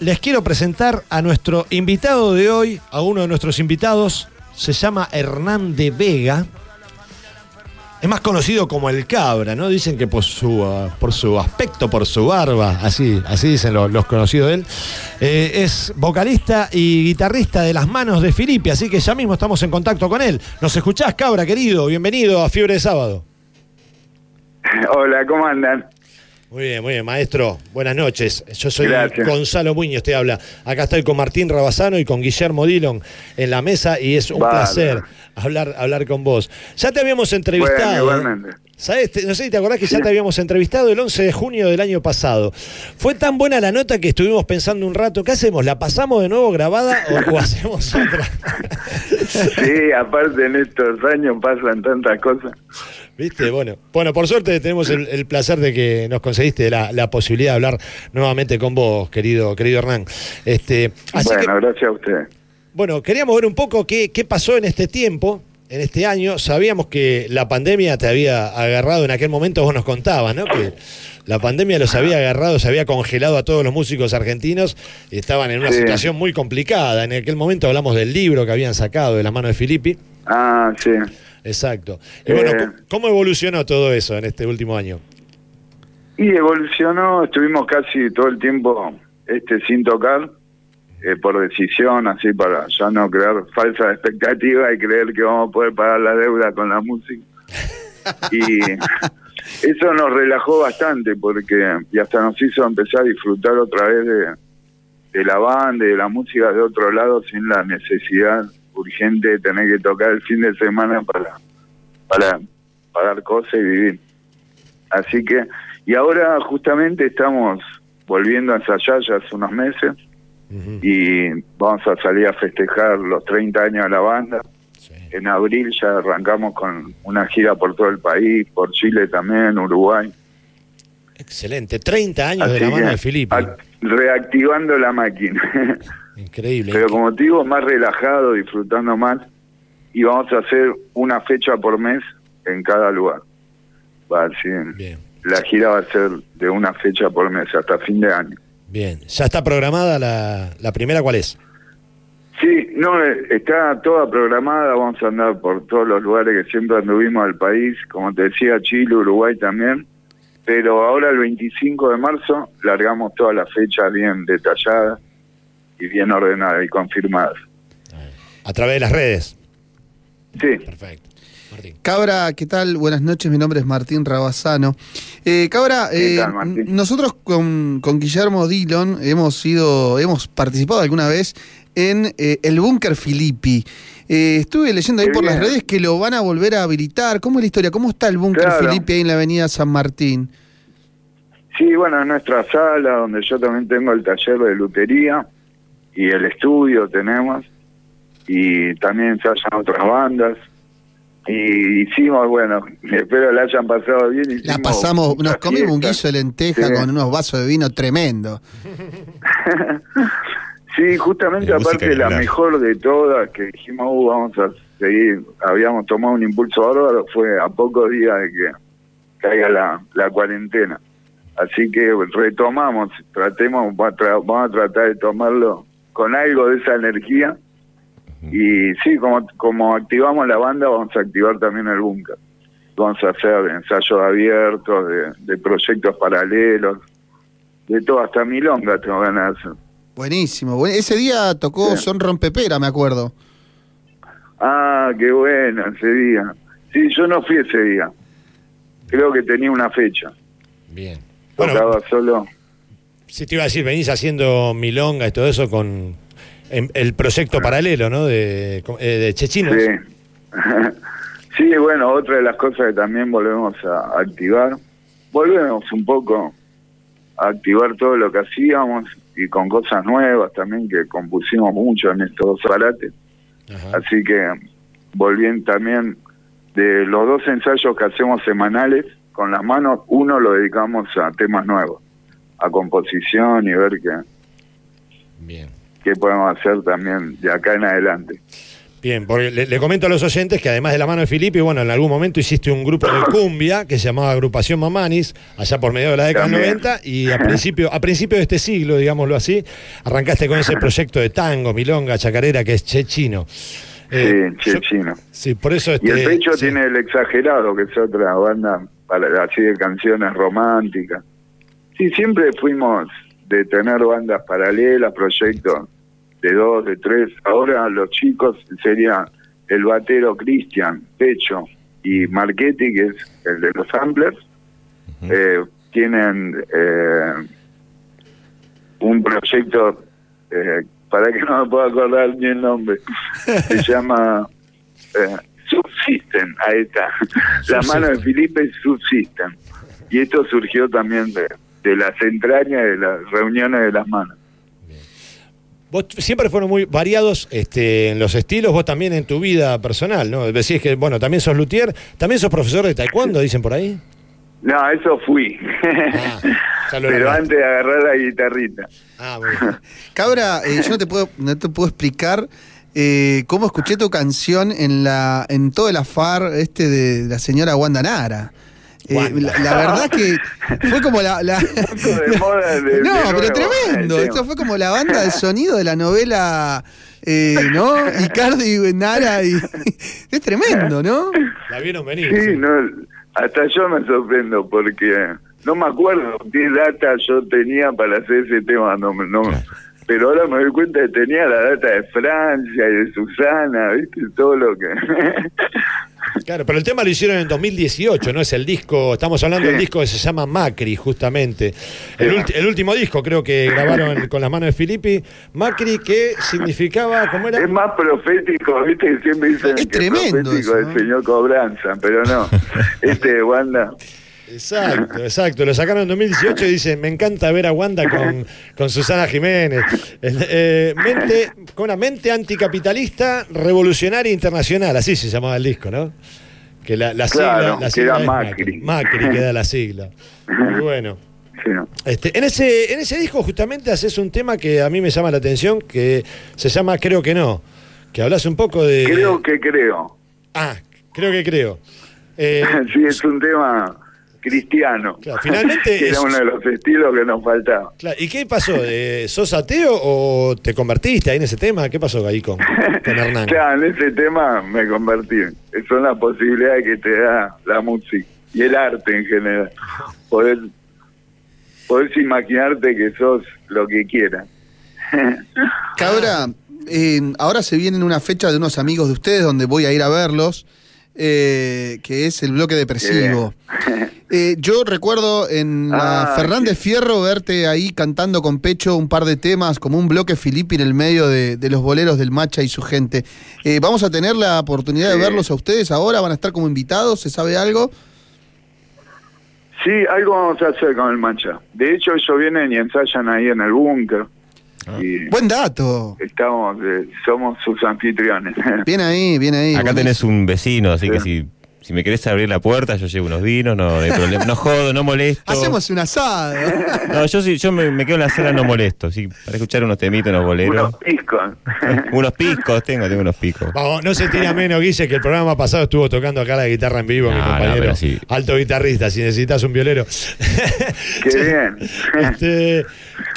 les quiero presentar a nuestro invitado de hoy, a uno de nuestros invitados. Se llama Hernán de Vega. Es más conocido como el Cabra, ¿no? Dicen que por su, uh, por su aspecto, por su barba, así, así dicen los, los conocidos de él. Eh, es vocalista y guitarrista de las manos de Filipe, así que ya mismo estamos en contacto con él. ¿Nos escuchás, Cabra, querido? Bienvenido a Fiebre de Sábado. Hola, ¿cómo andan? Muy bien, muy bien, maestro. Buenas noches. Yo soy Gracias. Gonzalo Muñoz, te habla. Acá estoy con Martín Rabazano y con Guillermo Dillon en la mesa y es un placer hablar, hablar con vos. Ya te habíamos Bueno, entrevistado. igualmente. ¿Sabes? Te- No sé si te acordás que ya te habíamos entrevistado el 11 de junio del año pasado. Fue tan buena la nota que estuvimos pensando un rato, ¿qué hacemos? ¿La pasamos de nuevo grabada o, o hacemos otra? Sí, aparte en estos años pasan tantas cosas. ¿Viste? Bueno, bueno, por suerte tenemos el, el placer de que nos conseguiste la, la posibilidad de hablar nuevamente con vos, querido, querido Hernán. Este, así bueno, que, gracias a ustedes. bueno, queríamos ver un poco qué, qué pasó en este tiempo, en este año. Sabíamos que la pandemia te había agarrado en aquel momento, vos nos contabas, ¿no? Que la pandemia los había agarrado, se había congelado a todos los músicos argentinos y estaban en una Sí. situación muy complicada. En aquel momento hablamos del libro que habían sacado de la mano de Filippi. Ah, sí. Exacto. Y bueno, Eh. ¿cómo- ¿cómo evolucionó todo eso en este último año? Y evolucionó, estuvimos casi todo el tiempo este sin tocar, eh, por decisión, así para ya no crear falsas expectativas y creer que vamos a poder pagar la deuda con la música. Y eso nos relajó bastante porque y hasta nos hizo empezar a disfrutar otra vez de, de la banda y de la música de otro lado sin la necesidad urgente tener que tocar el fin de semana para, para pagar cosas y vivir. Así que, y ahora justamente estamos volviendo a ensayar ya hace unos meses y vamos a salir a festejar los 30 años de la banda. Sí. En abril ya arrancamos con una gira por todo el país, por Chile también, Uruguay. Excelente. 30 años de la mano de Filippi. ac- reactivando la máquina. Increíble. Pero como te digo, más relajado, disfrutando más. Y vamos a hacer una fecha por mes en cada lugar. Va, sí, Bien, la gira va a ser de una fecha por mes hasta fin de año. bien. ¿Ya está programada la, la primera? ¿Cuál es? Sí, no, eh, está toda programada, vamos a andar por todos los lugares que siempre anduvimos del país, como te decía, Chile, Uruguay también, pero ahora el 25 de marzo largamos todas las fechas bien detalladas y bien ordenadas y confirmadas. A través de las redes. Sí, Perfecto. Martín. Cabra, ¿qué tal? Buenas noches, mi nombre es Martín Rabazano. Eh, Cabra, ¿Qué eh, tal, Martín? nosotros con, con Guillermo Dillon hemos sido, hemos participado alguna vez en eh, el Búnker Filippi. Eh, estuve leyendo ahí Qué por las redes que lo van a volver a habilitar. ¿Cómo es la historia? ¿Cómo está el Búnker Claro. Filippi ahí en la avenida San Martín? sí, bueno, en nuestra sala donde yo también tengo el taller de lutería y el estudio tenemos y también ensayan otras bandas. Y hicimos, bueno, espero la hayan pasado bien. La hicimos pasamos, una nos comimos un guiso de lenteja Sí. con unos vasos de vino tremendo. Sí, justamente la aparte la mejor de todas, que dijimos, "Uh, vamos a seguir, habíamos tomado un impulso bárbaro, fue a pocos días de que caiga la, la cuarentena. Así que retomamos, tratemos, va a tra- vamos a tratar de tomarlo con algo de esa energía. Y sí, como, como activamos la banda, vamos a activar también el búnker. Vamos a hacer ensayos abiertos, de, de proyectos paralelos, de todo, hasta milonga tengo ganas de hacer. Buenísimo. buen- Ese día tocó Sí. Son Rompepera, me acuerdo. Ah, qué bueno ese día. Sí, yo no fui ese día. Creo que tenía una fecha. Bien. Bueno, Tocaba solo. Si te iba a decir, venís haciendo milonga y todo eso con em, el proyecto paralelo, ¿no? De, eh, de Chechinos. Sí. sí, bueno, otra de las cosas que también volvemos a activar. Volvemos un poco a activar todo lo que hacíamos y con cosas nuevas también que compusimos mucho en estos dos barates. Ajá. Así que volviendo también de los dos ensayos que hacemos semanales con las manos, uno lo dedicamos a temas nuevos, a composición y ver qué, Bien. qué podemos hacer también de acá en adelante. Bien, porque le, le comento a los oyentes que además de la mano de Filippi, bueno, en algún momento hiciste un grupo de cumbia que se llamaba Agrupación Mamanis, allá por medio de la década También. 90, y a principio, a principio de este siglo, digámoslo así, arrancaste con ese proyecto de tango, milonga, chacarera, que es Che Chino. Eh, sí, yo- che, chino. sí, por eso Y este, el pecho sí. tiene el exagerado, que es otra banda para, así de canciones románticas. Sí, siempre fuimos de tener bandas paralelas, proyectos de dos, de tres. Ahora los chicos sería el batero Cristian, Pecho y Marchetti, que es el de los samplers. Eh, tienen eh, un proyecto, eh, para que no me pueda acordar ni el nombre, se llama eh, Subsystem, ahí está. La mano de Felipe es Subsystem. Y esto surgió también de, de las entrañas de las reuniones de las manos. Vos siempre fueron muy variados este, en los estilos, vos también en tu vida personal, ¿no? Decís que, bueno, también sos luthier, también sos profesor de taekwondo, dicen por ahí. No, eso fui. Ah, Pero antes de agarrar la guitarrita. Ah, bien. Cabra, eh, yo no te puedo, no te puedo explicar eh, cómo escuché tu canción en la en todo el afar este de la señora Wanda Nara. Eh, la, la verdad que fue como la... la- Poco de moda de- no, de pero tremendo. Esto fue como la banda de sonido de la novela, eh, ¿no? Icardi y Nara. Y, es tremendo, ¿no? La vieron venir. Sí, sí. no, hasta yo me sorprendo porque no me acuerdo qué data yo tenía para hacer ese tema, no, me- no, pero ahora me doy cuenta que tenía la data de Francia y de Susana, ¿viste? Todo lo que... Claro, pero el tema lo hicieron en 2018, ¿no? Es el disco, estamos hablando Sí. del disco que se llama Macri, justamente. El, Sí. ulti- el último disco, creo que grabaron con las manos de Filippi. Macri, que significaba, ¿cómo era? Es más profético, ¿viste? Que siempre dicen Es que tremendo es profético eso, el señor Cobranza, pero no. Este de Wanda... Exacto, exacto. Lo sacaron en 2018 y dicen, me encanta ver a Wanda con, con Susana Jiménez. Eh, mente, con una mente anticapitalista, revolucionaria internacional, así se llamaba el disco, ¿no? Que la, la sigla, Claro, la sigla era es Macri. Macri queda la sigla. Muy bueno. Sí, ¿no? Este, en, ese, en ese disco justamente haces un tema que a mí me llama la atención, que se llama Creo que no, que hablas un poco de... Creo que creo. Ah, creo que creo. Eh, Sí, es un tema cristiano. Claro, finalmente Que es- era uno de los estilos que nos faltaba. claro, ¿Y qué pasó? Eh, ¿Sos ateo o te convertiste ahí en ese tema? ¿Qué pasó ahí con, con Hernán? Claro, en ese tema me convertí. Son las posibilidades que te da la música y el arte en general. Poder, podés imaginarte que sos lo que quieras. Cabra, eh, ahora se viene una fecha de unos amigos de ustedes donde voy a ir a verlos, eh, que es el bloque depresivo. Eh, yo recuerdo en la Ah, Fernández Fierro verte ahí cantando con pecho un par de temas, como un bloque Filippi en el medio de, de los boleros del Macha y su gente. Eh, ¿Vamos a tener la oportunidad de verlos a ustedes ahora? ¿Van a estar como invitados? ¿Se sabe algo? Sí, algo vamos a hacer con el Mancha. De hecho, ellos vienen y ensayan ahí en el búnker. Y Buen dato. estamos, eh, somos sus anfitriones. Bien ahí, bien ahí. Acá tenés un vecino, así que Sí. si, si me querés abrir la puerta, yo llevo unos vinos, no, no hay problema. No jodo, no molesto. Hacemos un asado. No, yo sí, yo me, me quedo en la sala, no molesto. Sí, para escuchar unos temitos, unos boleros. Unos piscos. Unos picos, tengo, tengo unos picos. Vamos, no se tira menos, Guille, que el programa pasado estuvo tocando acá la guitarra en vivo, mi No, compañero. sí. Alto guitarrista, si necesitas un violero. Qué bien. Este,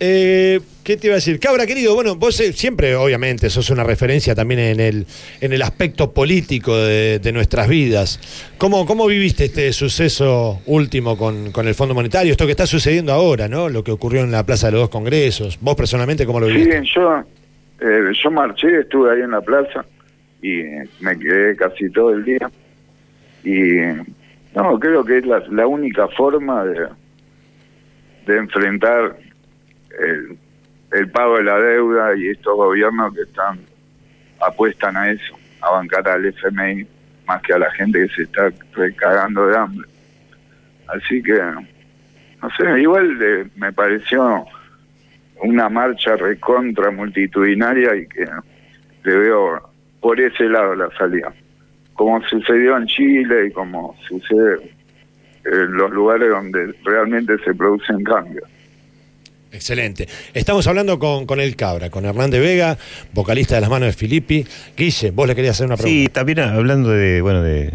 eh, ¿Qué te iba a decir? Cabra, querido, bueno, vos eh, siempre, obviamente, sos una referencia también en el, en el aspecto político de, de nuestras vidas. ¿Cómo, ¿Cómo viviste este suceso último con, con el Fondo Monetario? Esto que está sucediendo ahora, ¿no? Lo que ocurrió en la Plaza de los Dos Congresos. ¿Vos personalmente cómo lo Sí, viviste? yo, eh, yo marché, estuve ahí en la plaza y me quedé casi todo el día. Y no, creo que es la, la única forma de, de enfrentar el, el pago de la deuda y estos gobiernos que están apuestan a eso, a bancar al FMI más que a la gente que se está recagando de hambre. Así que, no sé, igual me pareció una marcha recontra multitudinaria y que le veo por ese lado la salida. Como sucedió en Chile y como sucede en los lugares donde realmente se producen cambios. Excelente. Estamos hablando con, con el Cabra, con Hernán de Vega, vocalista de las manos de Filippi. Guille, vos le querías hacer una Sí, pregunta. también hablando de, bueno, de...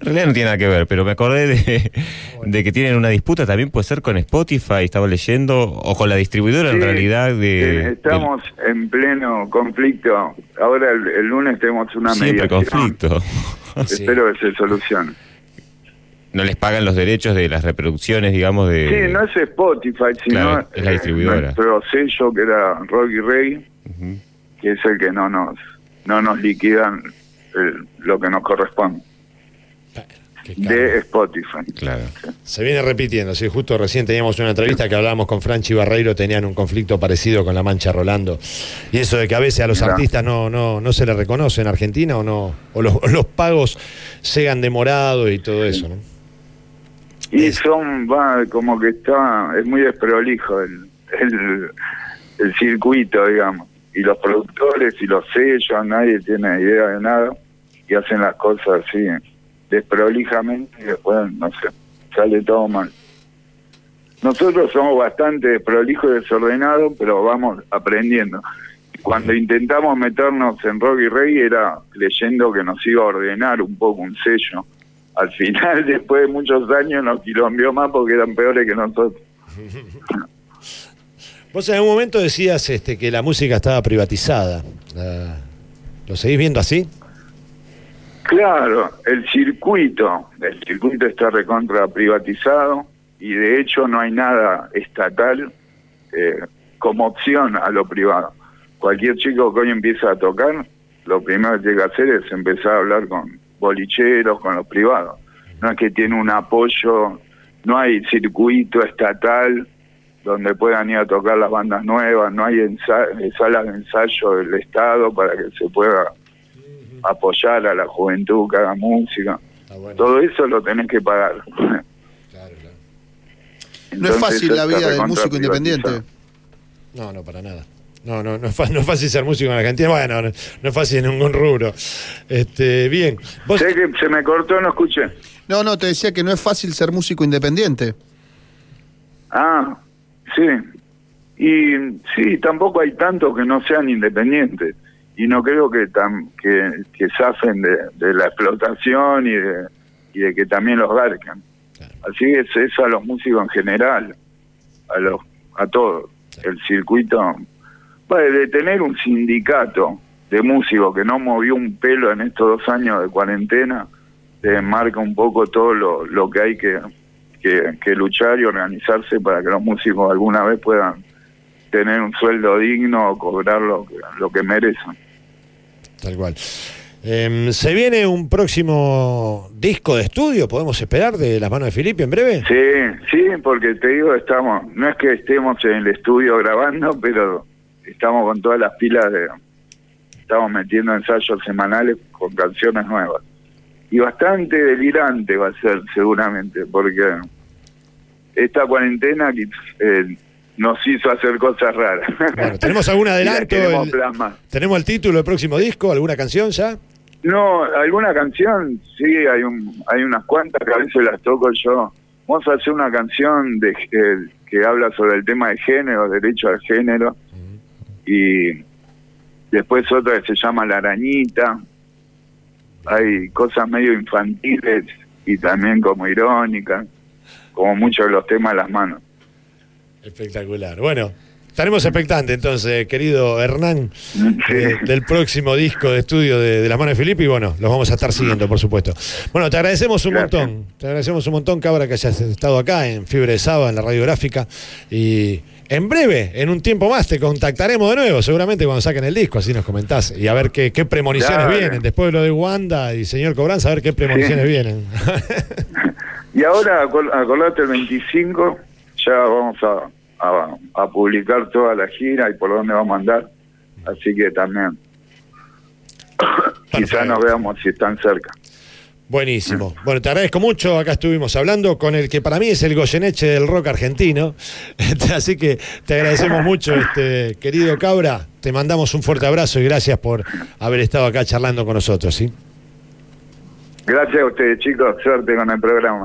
En realidad no tiene nada que ver, pero me acordé de, de que tienen una disputa, también puede ser con Spotify, estaba leyendo, o con la distribuidora en Sí, realidad de... eh, Estamos en pleno conflicto. Ahora el, el lunes tenemos una siempre mediación. conflicto. Sí. Espero que se solucione. No les pagan los derechos de las reproducciones, digamos, de... Sí, no es Spotify, sino Claro, es la eh, distribuidora. nuestro sello que era Rocky Rey, que es el que no nos no nos liquidan el- lo que nos corresponde de Spotify. Claro. Se viene repitiendo, sí, justo recién teníamos una entrevista que hablábamos con Franchi Barreiro, tenían un conflicto parecido con la Mancha Rolando. Y eso de que a veces a los artistas no, no, no se les reconoce en Argentina o no, o los, o los pagos llegan demorados y todo eso, ¿no? Y son, va, como que está, es muy desprolijo el, el, el circuito, digamos. Y los productores y los sellos, nadie tiene idea de nada y hacen las cosas así, desprolijamente y después, no sé, sale todo mal. Nosotros somos bastante desprolijos y desordenados, pero vamos aprendiendo. Cuando intentamos meternos en Rocky Rey era creyendo que nos iba a ordenar un poco un sello. Al final, después de muchos años, nos quilombió más porque eran peores que nosotros. Vos en algún momento decías este, que la música estaba privatizada. ¿Lo seguís viendo así? Claro, el circuito, el circuito está recontra privatizado y de hecho no hay nada estatal eh, como opción a lo privado. Cualquier chico que hoy empieza a tocar, lo primero que tiene que hacer es empezar a hablar con bolicheros, con los privados. No es que tiene un apoyo, no hay circuito estatal donde puedan ir a tocar las bandas nuevas, no hay eh, salas de ensayo del Estado para que se pueda apoyar a la juventud que haga música. Bueno. Todo eso lo tenés que pagar. Claro, claro. No es fácil la vida del músico independiente. No, no, para nada. No, no, no es, fa- no es fácil ser músico en Argentina. Bueno, no, no es fácil en ningún rubro. Este, bien. Vos, Sé que se me cortó, no escuché. No, no, te decía que no es fácil ser músico independiente. Ah, sí. Y sí, tampoco hay tantos que no sean independientes. Y no creo que tam, que, que zafen de, de la explotación y de, y de que también los garquen. Claro. Así que es eso a los músicos en general, a los a todos. El circuito, bueno, de tener un sindicato de músicos que no movió un pelo en estos dos años de cuarentena, te marca un poco todo lo, lo que hay que, que, que luchar y organizarse para que los músicos alguna vez puedan tener un sueldo digno o cobrar lo que, lo que merecen. Tal cual. Em, ¿Se viene un próximo disco de estudio? ¿Podemos esperar de las manos de Felipe en breve? Sí, sí, porque te digo, estamos, no es que estemos en el estudio grabando, pero estamos con todas las pilas de, estamos metiendo ensayos semanales con canciones nuevas. Y bastante delirante va a ser seguramente, porque esta cuarentena eh, nos hizo hacer cosas raras. Bueno, ¿tenemos algún adelanto? queremos El-. ¿Tenemos el título del próximo disco? ¿Alguna canción ya? No, alguna canción, sí, hay un, hay unas cuantas que a veces las toco yo. Vamos a hacer una canción de eh, que habla sobre el tema de género, derecho al género, y después otra que se llama La Arañita. Hay cosas medio infantiles y también como irónicas, como muchos de los temas de las manos. Espectacular. Bueno, estaremos expectantes entonces, querido Hernán, Sí. eh, del próximo disco de estudio de, de las manos de Felipe y bueno, los vamos a estar siguiendo, por supuesto. Bueno, te agradecemos un Gracias. montón, te agradecemos un montón, Cabra, que hayas estado acá en Fiebre de Sábado, en la radiográfica y en breve, en un tiempo más, te contactaremos de nuevo, seguramente cuando saquen el disco, así nos comentás, y a ver qué, qué premoniciones vienen, después de lo de Wanda y señor Cobranza, a ver qué premoniciones Sí. vienen. Y ahora, acor- acordate, el 25 ya vamos a, a, a publicar toda la gira y por dónde vamos a andar. Así que también quizás nos veamos si están cerca. Buenísimo. Bueno, te agradezco mucho. Acá estuvimos hablando con el que para mí es el Goyeneche del rock argentino. Este, Así que te agradecemos mucho, este, querido Cabra. Te mandamos un fuerte abrazo y gracias por haber estado acá charlando con nosotros. ¿sí? Gracias a ustedes, chicos. Suerte con el programa.